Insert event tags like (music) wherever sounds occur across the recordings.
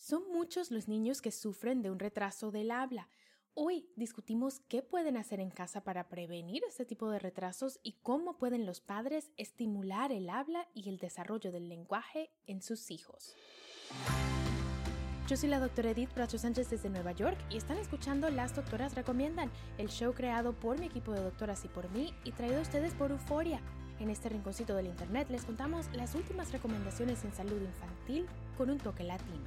Son muchos los niños que sufren de un retraso del habla. Hoy discutimos qué pueden hacer en casa para prevenir este tipo de retrasos y cómo pueden los padres estimular el habla y el desarrollo del lenguaje en sus hijos. Yo soy la doctora Edith Bracho Sánchez desde Nueva York y están escuchando Las Doctoras Recomiendan, el show creado por mi equipo de doctoras y por mí y traído a ustedes por Euforia. En este rinconcito del internet les contamos las últimas recomendaciones en salud infantil con un toque latino.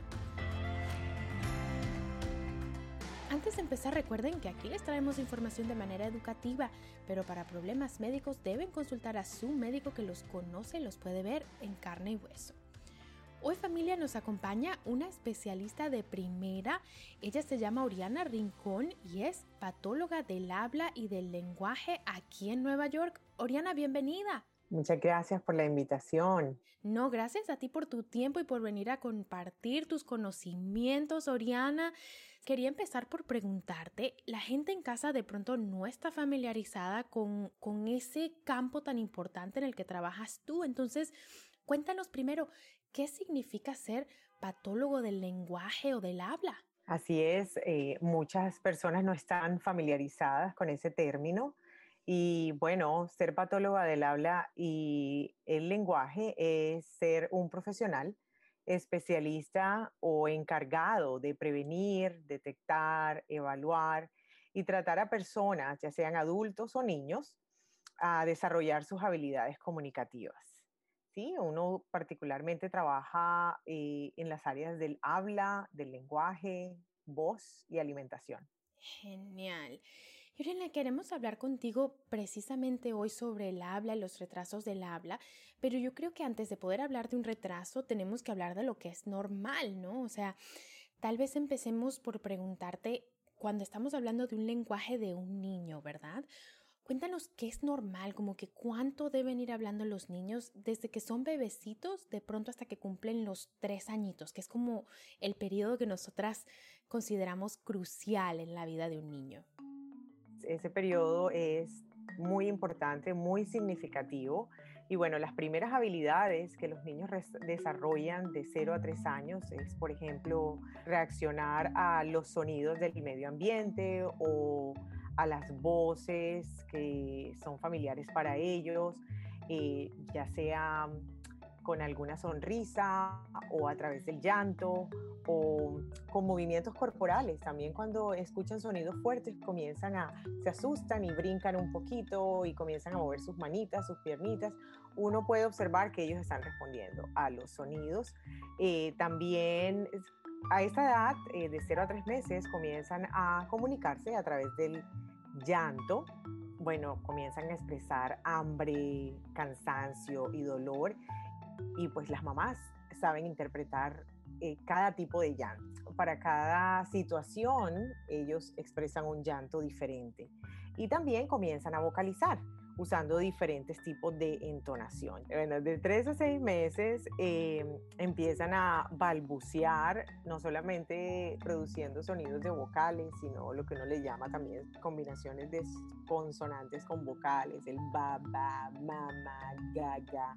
Antes de empezar recuerden que aquí les traemos información de manera educativa, pero para problemas médicos deben consultar a su médico que los conoce y los puede ver en carne y hueso. Hoy familia nos acompaña una especialista de primera. Ella se llama Oriana Rincón y es patóloga del habla y del lenguaje aquí en Nueva York. Oriana, bienvenida. Muchas gracias por la invitación. No, gracias a ti por tu tiempo y por venir a compartir tus conocimientos, Oriana. Quería empezar por preguntarte, la gente en casa de pronto no está familiarizada con, con ese campo tan importante en el que trabajas tú. Entonces, cuéntanos primero, ¿Qué significa ser patólogo del lenguaje o del habla? Así es, eh, muchas personas no están familiarizadas con ese término y bueno, ser patóloga del habla y el lenguaje es ser un profesional especialista o encargado de prevenir, detectar, evaluar y tratar a personas, ya sean adultos o niños, a desarrollar sus habilidades comunicativas. Sí, uno particularmente trabaja eh, en las áreas del habla, del lenguaje, voz y alimentación. Genial. Irene, queremos hablar contigo precisamente hoy sobre el habla y los retrasos del habla, pero yo creo que antes de poder hablar de un retraso tenemos que hablar de lo que es normal, ¿no? O sea, tal vez empecemos por preguntarte cuando estamos hablando de un lenguaje de un niño, ¿verdad? Cuéntanos qué es normal, como que cuánto deben ir hablando los niños desde que son bebecitos, de pronto hasta que cumplen los tres añitos, que es como el periodo que nosotras consideramos crucial en la vida de un niño. Ese periodo es muy importante, muy significativo. Y bueno, las primeras habilidades que los niños desarrollan de 0 a 3 años es, por ejemplo, reaccionar a los sonidos del medio ambiente o a las voces que son familiares para ellos, eh, ya sea con alguna sonrisa o a través del llanto o con movimientos corporales. También cuando escuchan sonidos fuertes comienzan a, se asustan y brincan un poquito y comienzan a mover sus manitas, sus piernitas. Uno puede observar que ellos están respondiendo a los sonidos. Eh, también a esta edad, eh, de 0 a 3 meses, comienzan a comunicarse a través del llanto, bueno, comienzan a expresar hambre, cansancio y dolor. Y pues las mamás saben interpretar eh, cada tipo de llanto. Para cada situación, ellos expresan un llanto diferente. Y también comienzan a vocalizar usando diferentes tipos de entonación. De tres a seis meses em, empiezan a balbucear, no solamente produciendo sonidos de vocales, sino lo que uno le llama también combinaciones de consonantes con vocales, el ba, ba, gaga.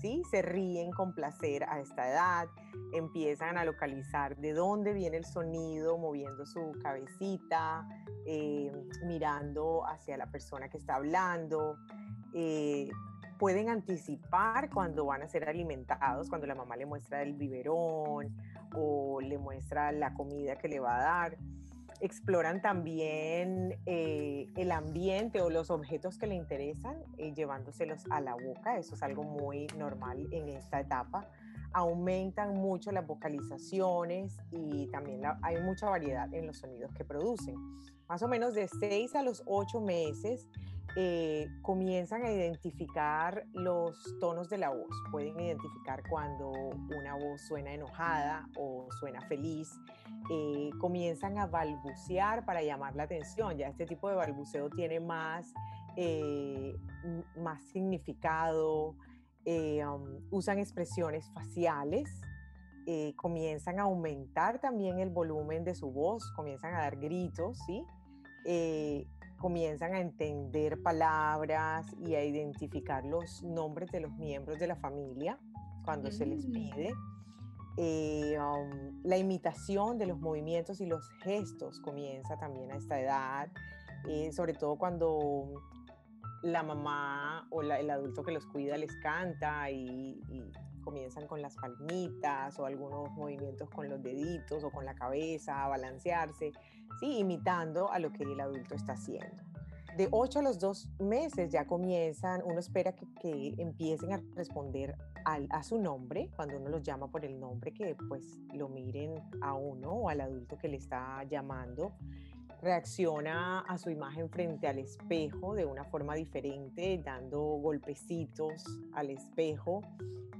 ¿Sí? Se ríen con placer a esta edad, empiezan a localizar de dónde viene el sonido, moviendo su cabecita, eh, mirando hacia la persona que está hablando. Eh, pueden anticipar cuando van a ser alimentados, cuando la mamá le muestra el biberón o le muestra la comida que le va a dar. Exploran también eh, el ambiente o los objetos que le interesan, llevándoselos a la boca. Eso es algo muy normal en esta etapa aumentan mucho las vocalizaciones y también hay mucha variedad en los sonidos que producen. Más o menos de 6 a los 8 meses eh, comienzan a identificar los tonos de la voz. Pueden identificar cuando una voz suena enojada o suena feliz. Eh, comienzan a balbucear para llamar la atención. Ya este tipo de balbuceo tiene más, eh, más significado. Um, usan expresiones faciales. comienzan a aumentar también el volumen de su voz, comienzan a dar gritos, ¿sí? Comienzan a entender palabras y a identificar los nombres de los miembros de la familia cuando se les mm. pide. Eh, um, la imitación de los movimientos y los gestos comienza también a esta edad, eh, sobre todo cuando la mamá o el adulto que los cuida les canta y, y, comienzan con las palmitas o algunos movimientos con los deditos o con la cabeza, a balancearse ¿sí? imitando a lo que el adulto está haciendo. De 8 a los 2 meses ya comienzan, uno espera que, que empiecen a responder al, a su nombre, cuando uno los llama por el nombre, que pues lo miren a uno o al adulto que le está llamando reacciona a su imagen frente al espejo de una forma diferente, dando golpecitos al espejo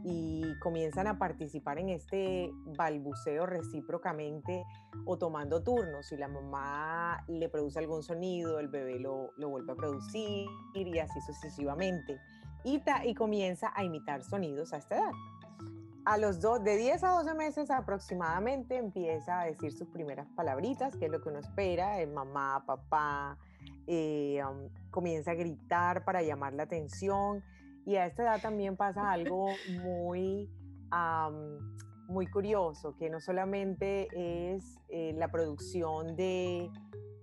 y comienzan a participar en este balbuceo recíprocamente o tomando turnos. Si la mamá le produce algún sonido, el bebé lo, lo vuelve a producir y así sucesivamente. Y, y comienza a imitar sonidos a esta edad a los dos, de 10 a 12 meses aproximadamente empieza a decir sus primeras palabritas, que es lo que uno espera, el mamá, papá, eh, um, comienza a gritar para llamar la atención y a esta edad también pasa (laughs) algo muy, muy curioso, que no solamente es eh, la producción de,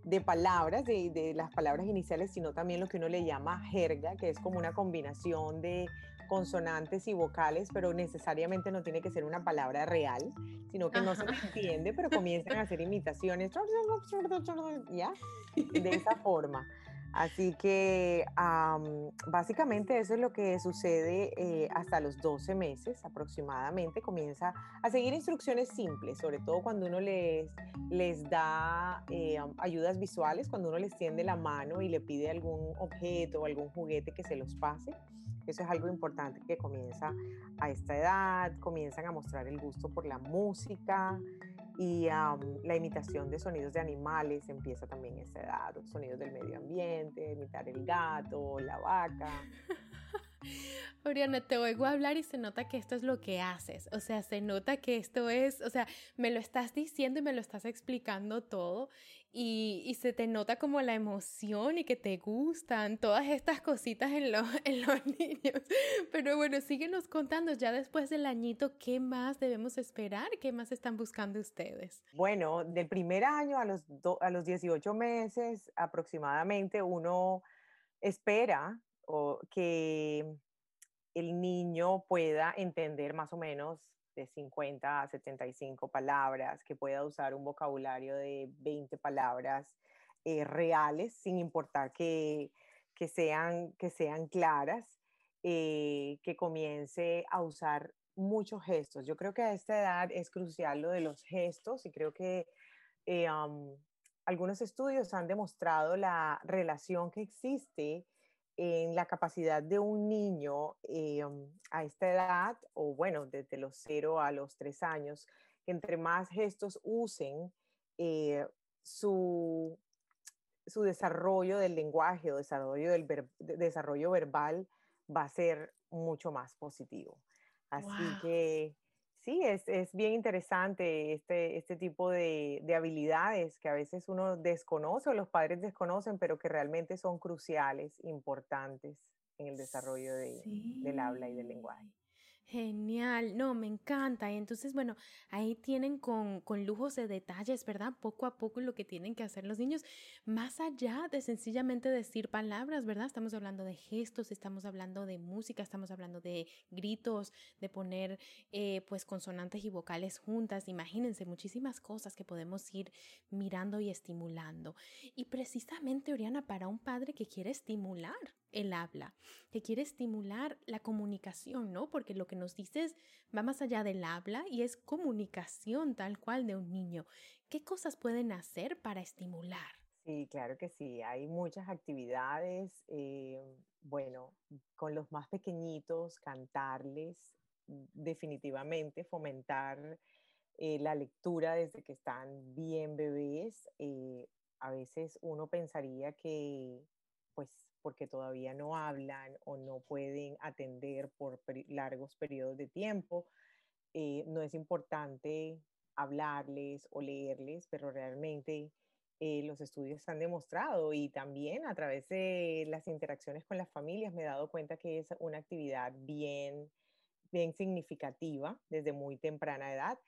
de palabras, de, de, las palabras iniciales, sino también lo que uno le llama jerga, que es como una combinación de consonantes y vocales, pero necesariamente no tiene que ser una palabra real, sino que no se entiende, pero (laughs) comienzan a hacer imitaciones, ¿ya? De esa (laughs) forma. Así que básicamente eso es lo que sucede eh, hasta los 12 meses aproximadamente. Comienza a seguir instrucciones simples, sobre todo cuando uno les, les da eh, ayudas visuales, cuando uno les tiende la mano y le pide algún objeto o algún juguete que se los pase. Eso es algo importante que comienza a esta edad, comienzan a mostrar el gusto por la música y la imitación de sonidos de animales empieza también a esta edad, sonidos del medio ambiente, imitar el gato, la vaca. (laughs) Oriana, te oigo hablar y se nota que esto es lo que haces. O sea, se nota que esto es, o sea, me lo estás diciendo y me lo estás explicando todo y, se te nota como la emoción y que te gustan todas estas cositas en, (laughs) en los niños. Pero bueno, síguenos contando ya después del añito, ¿qué más debemos esperar? ¿Qué más están buscando ustedes? Bueno, del primer año a los, a los 18 meses aproximadamente uno espera o que el niño pueda entender más o menos de 50 a 75 palabras, que pueda usar un vocabulario de 20 palabras eh, reales, sin importar que, que, sean, que sean claras, eh, que comience a usar muchos gestos. Yo creo que a esta edad es crucial lo de los gestos y creo que eh, algunos estudios han demostrado la relación que existe en la capacidad de un niño eh, a esta edad, o bueno, desde los 0 a los 3 años, que entre más gestos usen, eh, su, su desarrollo del lenguaje o desarrollo, del desarrollo verbal va a ser mucho más positivo. Así que sí, es, es, bien interesante este, este tipo de, de, habilidades que a veces uno desconoce o los padres desconocen, pero que realmente son cruciales, importantes en el desarrollo de, del habla y del lenguaje. Genial, no, me encanta. Y entonces, bueno, ahí tienen con, con, lujos de detalles, ¿verdad? Poco a poco lo que tienen que hacer los niños, más allá de sencillamente decir palabras, ¿verdad? Estamos hablando de gestos, estamos hablando de música, estamos hablando de gritos, de poner eh, pues consonantes y vocales juntas. Imagínense muchísimas cosas que podemos ir mirando y estimulando. Y precisamente, Oriana, para un padre que quiere estimular el habla, que quiere estimular la comunicación, ¿no? Porque lo que nos dices va más allá del habla y es comunicación tal cual de un niño. ¿Qué cosas pueden hacer para estimular? Sí, claro que sí. Hay muchas actividades. Eh, bueno, con los más pequeñitos, cantarles, definitivamente fomentar eh, la lectura desde que están bien bebés. Eh, a veces uno pensaría que, pues, porque todavía no hablan o no pueden atender por largos periodos de tiempo, no es importante hablarles o leerles, pero realmente eh, los estudios han demostrado y también a través de las interacciones con las familias me he dado cuenta que es una actividad bien, bien significativa desde muy temprana edad.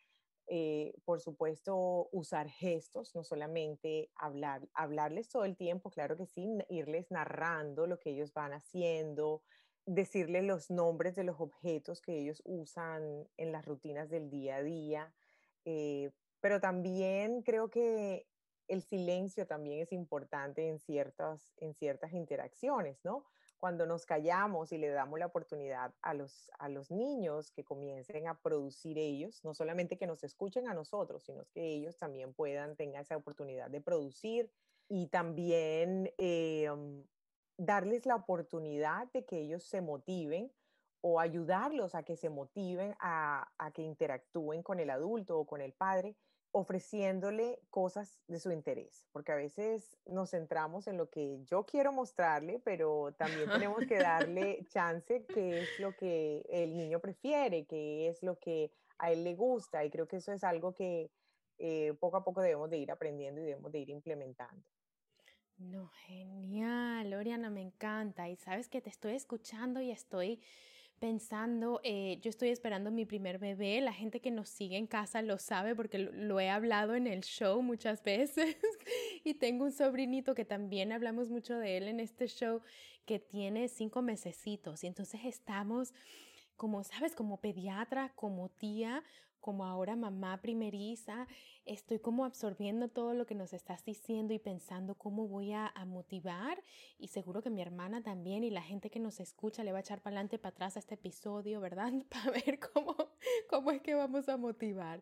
Eh, por supuesto, usar gestos, no solamente hablar, hablarles todo el tiempo, claro que sí, irles narrando lo que ellos van haciendo, decirles los nombres de los objetos que ellos usan en las rutinas del día a día, eh, pero también creo que el silencio también es importante en ciertas, en ciertas interacciones, ¿no? Cuando nos callamos y le damos la oportunidad a los, a los niños que comiencen a producir ellos, no solamente que nos escuchen a nosotros, sino que ellos también puedan, tengan esa oportunidad de producir y también um, darles la oportunidad de que ellos se motiven o ayudarlos a que se motiven a, a que interactúen con el adulto o con el padre ofreciéndole cosas de su interés, porque a veces nos centramos en lo que yo quiero mostrarle, pero también tenemos que darle (laughs) chance qué es lo que el niño prefiere, qué es lo que a él le gusta, y creo que eso es algo que eh, poco a poco debemos de ir aprendiendo y debemos de ir implementando. No, genial, Oriana, me encanta. Y sabes que te estoy escuchando y estoy pensando, eh, yo estoy esperando mi primer bebé, la gente que nos sigue en casa lo sabe porque lo, he hablado en el show muchas (laughs) veces y tengo un sobrinito que también hablamos mucho de él en este show que tiene cinco mesecitos y entonces estamos como, sabes, como pediatra, como tía, como ahora mamá primeriza, estoy como absorbiendo todo lo que nos estás diciendo y pensando cómo voy a, motivar y seguro que mi hermana también y la gente que nos escucha le va a echar para adelante, para atrás a este episodio, ¿verdad? (laughs) Para ver cómo, cómo es que vamos a motivar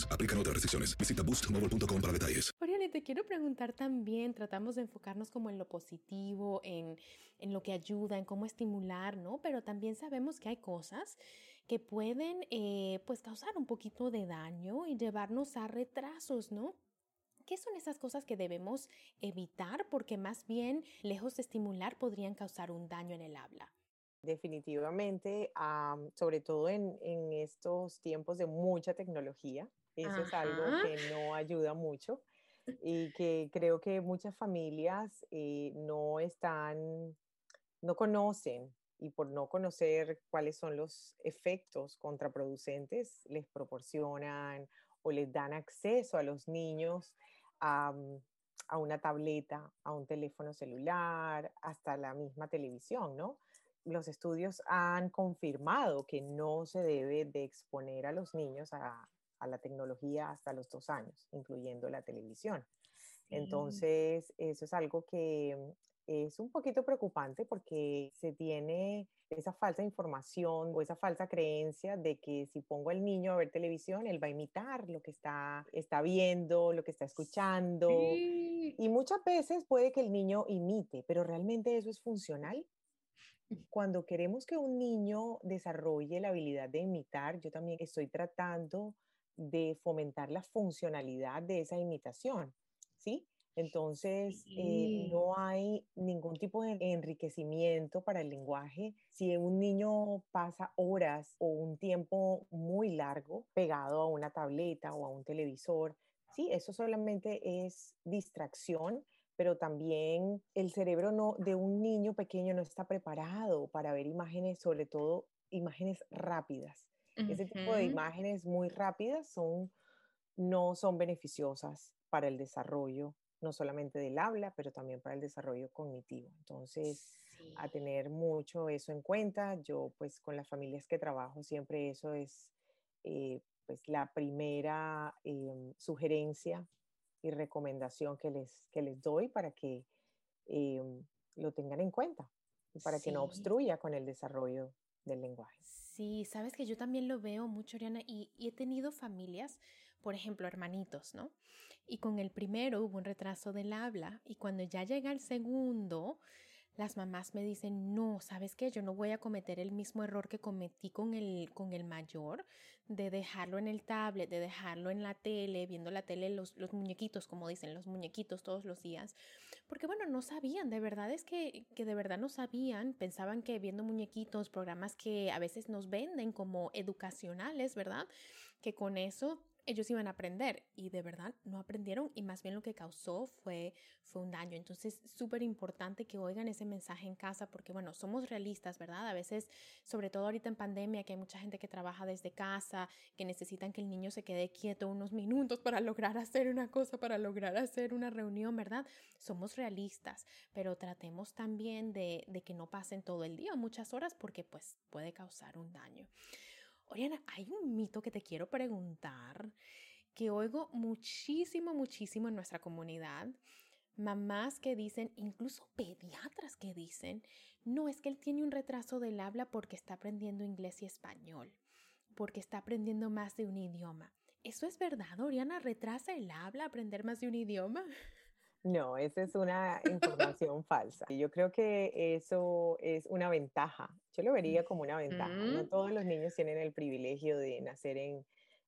Aplican otras restricciones. Visita boostmobile.com para detalles. Oriane, te quiero preguntar también, tratamos de enfocarnos como en lo positivo, en, en lo que ayuda, en cómo estimular, ¿no? Pero también sabemos que hay cosas que pueden eh, pues causar un poquito de daño y llevarnos a retrasos, ¿no? ¿Qué son esas cosas que debemos evitar? Porque más bien, lejos de estimular, podrían causar un daño en el habla. Definitivamente, sobre todo en, en, estos tiempos de mucha tecnología, eso es algo que no ayuda mucho y que creo que muchas familias eh, no están, no conocen y por no conocer cuáles son los efectos contraproducentes, les proporcionan o les dan acceso a los niños a, a una tableta, a un teléfono celular, hasta la misma televisión, ¿no? Los estudios han confirmado que no se debe de exponer a los niños a, a la tecnología hasta los dos años, incluyendo la televisión. Entonces, eso es algo que es un poquito preocupante porque se tiene esa falsa información o esa falsa creencia de que si pongo al niño a ver televisión, él va a imitar lo que está, está viendo, lo que está escuchando. Y muchas veces puede que el niño imite, pero realmente eso es funcional. Cuando queremos que un niño desarrolle la habilidad de imitar, yo también estoy tratando de fomentar la funcionalidad de esa imitación, ¿sí? Entonces, eh, no hay ningún tipo de enriquecimiento para el lenguaje si un niño pasa horas o un tiempo muy largo pegado a una tableta o a un televisor. Sí, eso solamente es distracción, pero también el cerebro no, de un niño pequeño no está preparado para ver imágenes, sobre todo imágenes rápidas. Ese tipo de imágenes muy rápidas son, no son beneficiosas para el desarrollo no solamente del habla, pero también para el desarrollo cognitivo. Entonces, a tener mucho eso en cuenta. Yo, pues, con las familias que trabajo, siempre eso es, eh, pues, la primera em, sugerencia y recomendación que les, que les doy para que em, lo tengan en cuenta y para que no obstruya con el desarrollo del lenguaje. Sí, sabes que yo también lo veo mucho, Oriana, y, y he tenido familias, por ejemplo, hermanitos, ¿no? y con el primero hubo un retraso del habla y cuando ya llega el segundo, las mamás me dicen, no, ¿sabes qué? Yo no voy a cometer el mismo error que cometí con el, con el mayor, de dejarlo en el tablet, de dejarlo en la tele, viendo la tele, los, los muñequitos, como dicen, los muñequitos todos los días. Porque bueno, no sabían, de verdad es que, que de verdad no sabían, pensaban que viendo muñequitos, programas que a veces nos venden como educacionales, ¿verdad? Que con eso ellos iban a aprender y de verdad no aprendieron y más bien lo que causó fue, fue un daño. Entonces, súper importante que oigan ese mensaje en casa porque, bueno, somos realistas, ¿verdad? A veces, sobre todo ahorita en pandemia, que hay mucha gente que trabaja desde casa, que necesitan que el niño se quede quieto unos minutos para lograr hacer una cosa, para lograr hacer una reunión, ¿verdad? Somos realistas, pero tratemos también de, de que no pasen todo el día, muchas horas, porque pues puede causar un daño. Oriana, hay un mito que te quiero preguntar que oigo muchísimo, muchísimo en nuestra comunidad. Mamás que dicen, incluso pediatras que dicen, no es que él tiene un retraso del habla porque está aprendiendo inglés y español, porque está aprendiendo más de un idioma. ¿Eso es verdad, Oriana? ¿Retrasa el habla aprender más de un idioma? No, esa es una información falsa. Yo creo que eso es una ventaja. Yo lo vería como una ventaja. No todos los niños tienen el privilegio de nacer en,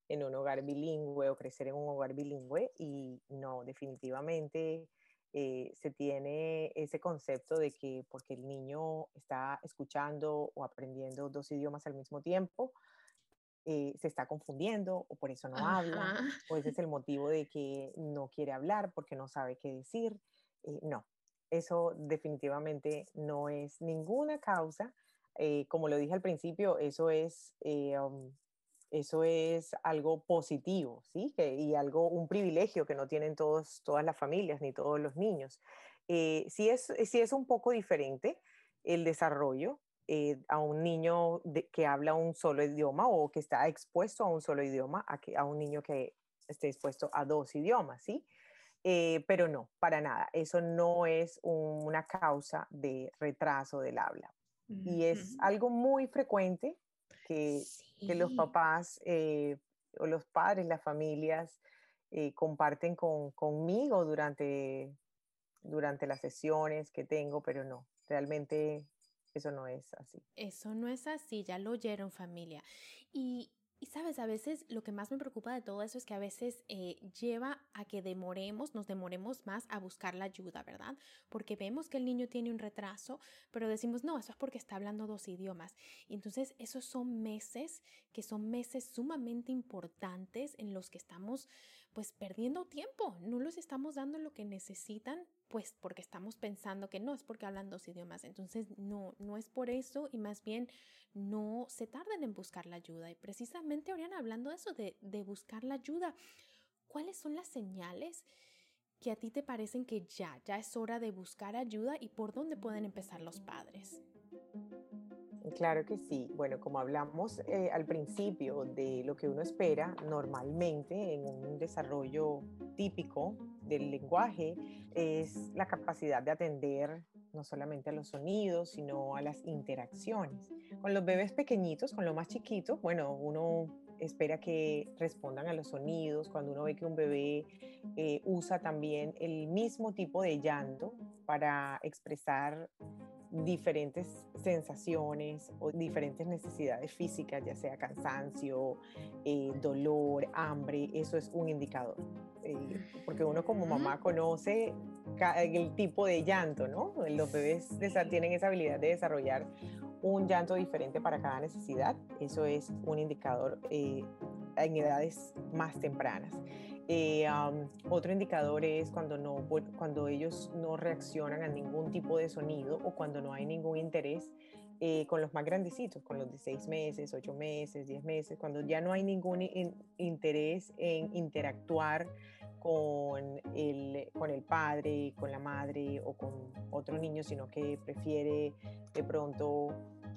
en un hogar bilingüe o crecer en un hogar bilingüe y no, definitivamente eh, se tiene ese concepto de que porque el niño está escuchando o aprendiendo dos idiomas al mismo tiempo, eh, se está confundiendo o por eso no habla, (laughs) o ese es el motivo de que no quiere hablar porque no sabe qué decir. Eh, no, eso definitivamente no es ninguna causa. Eh, como lo dije al principio, eso es, um, eso es algo positivo, ¿sí? y algo, un privilegio que no tienen todos, todas las familias ni todos los niños. sí, es, sí es un poco diferente el desarrollo, eh, a un niño que habla un solo idioma o que está expuesto a un solo idioma a, que, a un niño que esté expuesto a dos idiomas, ¿sí? Eh, pero no, para nada. Eso no es una causa de retraso del habla. Y es algo muy frecuente que, que los papás eh, o los padres, las familias, comparten con, conmigo durante, durante las sesiones que tengo, pero no, realmente eso no es así. Eso no es así, ya lo oyeron familia. Y, y sabes, a veces lo que más me preocupa de todo eso es que a veces eh, lleva a que demoremos, nos demoremos más a buscar la ayuda, ¿verdad? Porque vemos que el niño tiene un retraso, pero decimos, no, eso es porque está hablando dos idiomas. entonces, esos son meses que son meses sumamente importantes en los que estamos pues perdiendo tiempo, no los estamos dando lo que necesitan pues porque estamos pensando que no es porque hablan dos idiomas. Entonces, no, no es por eso y más bien no se tarden en buscar la ayuda. Y precisamente, Oriana, hablando de eso, de, de buscar la ayuda, ¿cuáles son las señales que a ti te parecen que ya, ya es hora de buscar ayuda y por dónde pueden empezar los padres? Claro que sí. Bueno, como hablamos eh, al principio de lo que uno espera normalmente en un desarrollo típico del lenguaje, es la capacidad de atender no solamente a los sonidos, sino a las interacciones. Con los bebés pequeñitos, con lo más chiquito, bueno, uno espera que respondan a los sonidos, cuando uno ve que un bebé eh, usa también el mismo tipo de llanto para expresar diferentes sensaciones o diferentes necesidades físicas, ya sea cansancio, eh, dolor, hambre, eso es un indicador. Eh, porque uno como mamá conoce el tipo de llanto, ¿no? Los bebés tienen esa habilidad de desarrollar un llanto diferente para cada necesidad. Eso es un indicador eh, en edades más tempranas. Eh, otro indicador es cuando, no, cuando ellos no reaccionan a ningún tipo de sonido o cuando no hay ningún interés eh, con los más grandecitos, con los de seis meses, ocho meses, diez meses, cuando ya no hay ningún interés en interactuar con el, con el padre, con la madre o con otro niño, sino que prefiere de pronto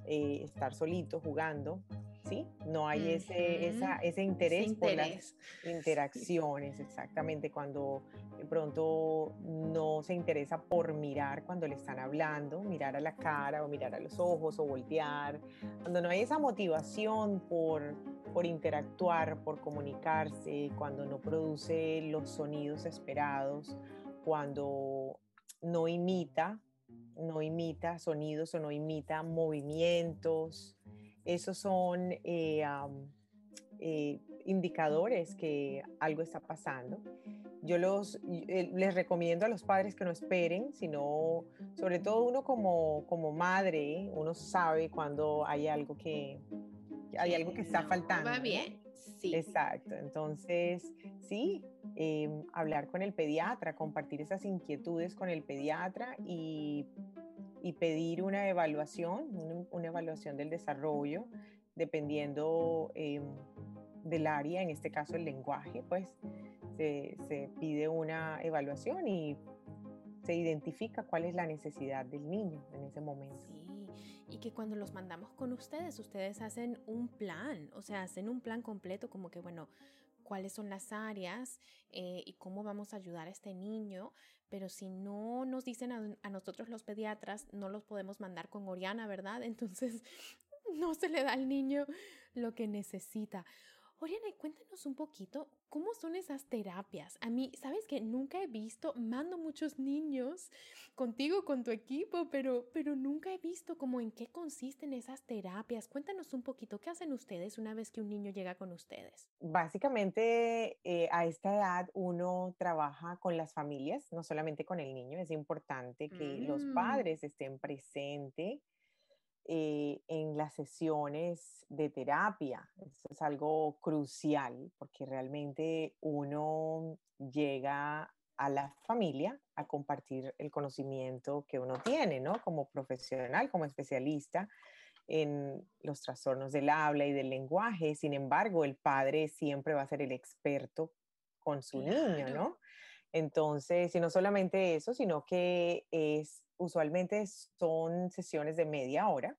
eh, estar solito jugando ¿sí? No hay ese, ese interés, por las interacciones, exactamente, cuando de pronto no se interesa por mirar cuando le están hablando, mirar a la cara o mirar a los ojos o voltear, cuando no hay esa motivación por, por interactuar, por comunicarse, cuando no produce los sonidos esperados, cuando no imita, no imita sonidos o no imita movimientos, esos son eh, eh, indicadores que algo está pasando. Yo los, eh, les recomiendo a los padres que no esperen, sino sobre todo uno como, como madre, uno sabe cuando hay algo que, hay algo que está faltando. Va bien. Sí. Exacto. Entonces, sí, em, hablar con el pediatra, compartir esas inquietudes con el pediatra y y pedir una evaluación, una, evaluación del desarrollo, dependiendo em, del área, en este caso el lenguaje, pues se, se pide una evaluación y se identifica cuál es la necesidad del niño en ese momento. Sí, y que cuando los mandamos con ustedes, ustedes hacen un plan, o sea, hacen un plan completo como que, bueno, cuáles son las áreas eh, y cómo vamos a ayudar a este niño, pero si no nos dicen a, nosotros los pediatras, no los podemos mandar con Oriana, ¿verdad? (laughs) Entonces no se le da al niño lo que necesita. Oriana, cuéntanos un poquito cómo son esas terapias. A mí, sabes que nunca he visto, mando muchos niños contigo, con tu equipo, pero, pero nunca he visto cómo en qué consisten esas terapias. Cuéntanos un poquito, ¿qué hacen ustedes una vez que un niño llega con ustedes? Básicamente, eh, a esta edad uno trabaja con las familias, no solamente con el niño. Es importante que los mm. padres estén presentes eh, en las sesiones de terapia. Eso es algo crucial porque realmente uno llega a la familia a compartir el conocimiento que uno tiene, ¿no? Como profesional, como especialista en los trastornos del habla y del lenguaje. Sin embargo, el padre siempre va a ser el experto con su niño, ¿no? Entonces, y no solamente eso, sino que es usualmente son sesiones de media hora.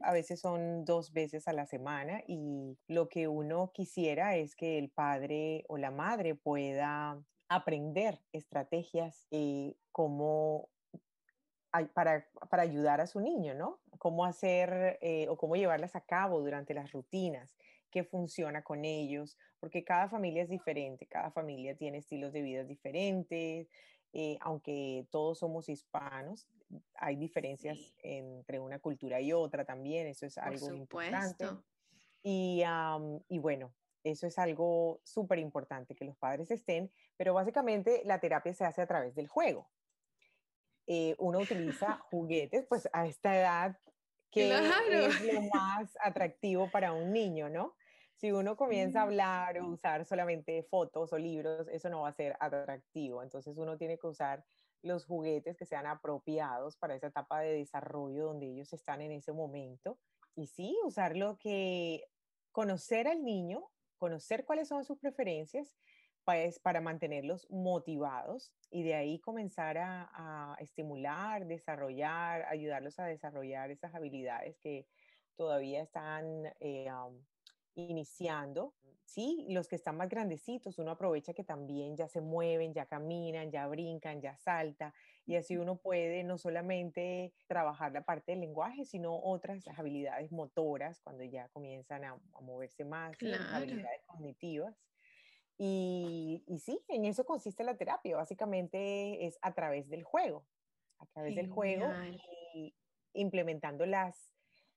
A veces son dos veces a la semana y lo que uno quisiera es que el padre o la madre pueda aprender estrategias y cómo para, para, ayudar a su niño, ¿no? Cómo hacer eh, o cómo llevarlas a cabo durante las rutinas, qué funciona con ellos, porque cada familia es diferente, cada familia tiene estilos de vida diferentes, eh, aunque todos somos hispanos, hay diferencias entre una cultura y otra también, eso es algo importante. Y, y bueno, eso es algo súper importante, que los padres estén, pero básicamente la terapia se hace a través del juego. Eh, uno utiliza (laughs) juguetes, pues a esta edad, que es lo más atractivo para un niño, ¿no? Si uno comienza a hablar o usar solamente fotos o libros, eso no va a ser atractivo. Entonces uno tiene que usar los juguetes que sean apropiados para esa etapa de desarrollo donde ellos están en ese momento. Y sí, usar lo que, conocer al niño, conocer cuáles son sus preferencias pues, para mantenerlos motivados y de ahí comenzar a, a, estimular, desarrollar, ayudarlos a desarrollar esas habilidades que todavía están eh, um, iniciando. Sí, los que están más grandecitos, uno aprovecha que también ya se mueven, ya caminan, ya brincan, ya salta, y así uno puede no solamente trabajar la parte del lenguaje, sino otras habilidades motoras cuando ya comienzan a, a moverse más, claro. habilidades cognitivas. Y, y, sí, en eso consiste la terapia. Básicamente es a través del juego, a través Genial. del juego y implementando las,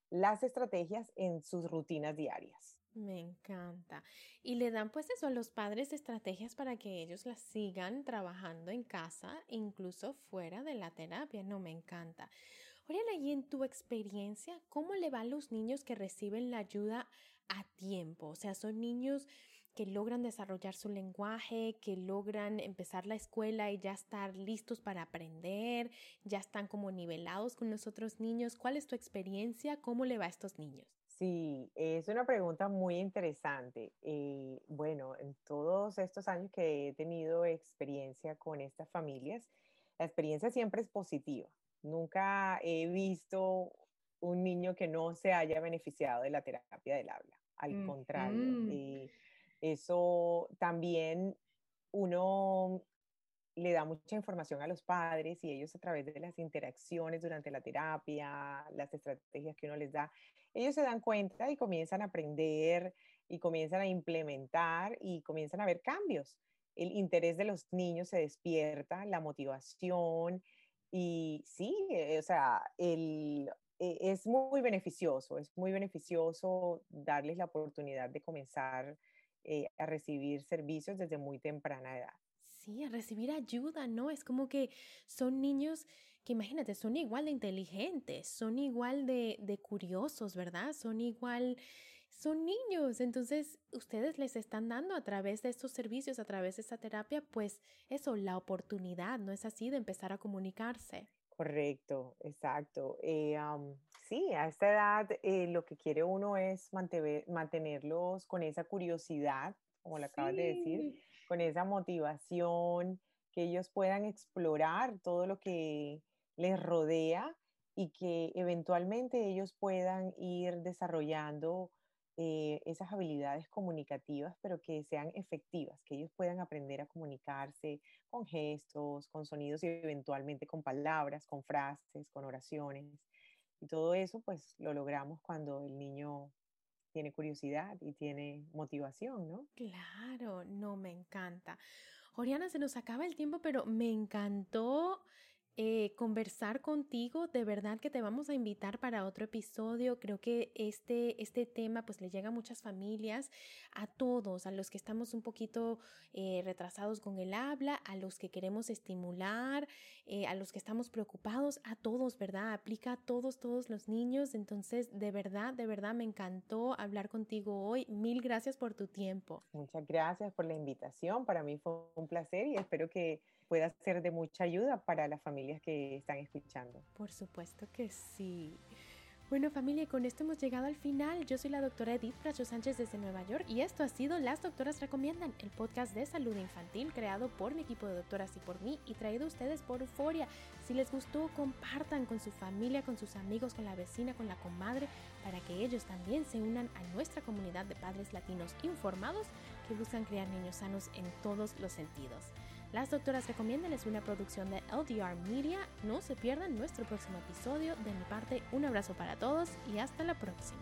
las estrategias en sus rutinas diarias. Me encanta. Y le dan pues eso a los padres estrategias para que ellos las sigan trabajando en casa, incluso fuera de la terapia. No, me encanta. Oriana, y en tu experiencia, ¿cómo le va a los niños que reciben la ayuda a tiempo? O sea, son niños que logran desarrollar su lenguaje, que logran empezar la escuela y ya estar listos para aprender, ya están como nivelados con los otros niños. ¿Cuál es tu experiencia? ¿Cómo le va a estos niños? Sí, es una pregunta muy interesante. Eh, bueno, en todos estos años que he tenido experiencia con estas familias, la experiencia siempre es positiva. Nunca he visto un niño que no se haya beneficiado de la terapia del habla. Al mm. contrario, eh, eso también uno le da mucha información a los padres y ellos a través de las interacciones durante la terapia, las estrategias que uno les da, ellos se dan cuenta y comienzan a aprender y comienzan a implementar y comienzan a ver cambios. El interés de los niños se despierta, la motivación y sí, eh, o sea, el, e, es muy beneficioso, es muy beneficioso darles la oportunidad de comenzar eh, a recibir servicios desde muy temprana edad. Sí, a recibir ayuda, ¿no? Es como que son niños que imagínate, son igual de inteligentes, son igual de, de curiosos, ¿verdad? Son igual, son niños. Entonces, ustedes les están dando a través de estos servicios, a través de esta terapia, pues eso, la oportunidad, ¿no es así? De empezar a comunicarse. Correcto, exacto. Eh, um, sí, a esta edad eh, lo que quiere uno es mantener, mantenerlos con esa curiosidad, como lo acabas de decir, con esa motivación, que ellos puedan explorar todo lo que les rodea y que eventualmente ellos puedan ir desarrollando eh, esas habilidades comunicativas, pero que sean efectivas, que ellos puedan aprender a comunicarse con gestos, con sonidos y eventualmente con palabras, con frases, con oraciones. Y todo eso pues lo logramos cuando el niño tiene curiosidad y tiene motivación, ¿no? Claro, no, me encanta. Oriana, se nos acaba el tiempo, pero me encantó eh, conversar contigo. De verdad que te vamos a invitar para otro episodio. Creo que este, este tema pues le llega a muchas familias, a todos, a los que estamos un poquito eh, retrasados con el habla, a los que queremos estimular, eh, a los que estamos preocupados, a todos, ¿verdad? Aplica a todos, todos los niños. Entonces, de verdad, de verdad me encantó hablar contigo hoy. Mil gracias por tu tiempo. Muchas gracias por la invitación. Para mí fue un placer y espero que pueda ser de mucha ayuda para las familias que están escuchando. Por supuesto que sí. Bueno familia, con esto hemos llegado al final. Yo soy la doctora Edith Pracho Sánchez desde Nueva York y esto ha sido Las Doctoras Recomiendan, el podcast de salud infantil creado por mi equipo de doctoras y por mí y traído a ustedes por Euforia. Si les gustó, compartan con su familia, con sus amigos, con la vecina, con la comadre, para que ellos también se unan a nuestra comunidad de padres latinos informados que buscan crear niños sanos en todos los sentidos. Las Doctoras Recomiendan es una producción de LDR Media. No se pierdan nuestro próximo episodio. De mi parte, un abrazo para todos y hasta la próxima.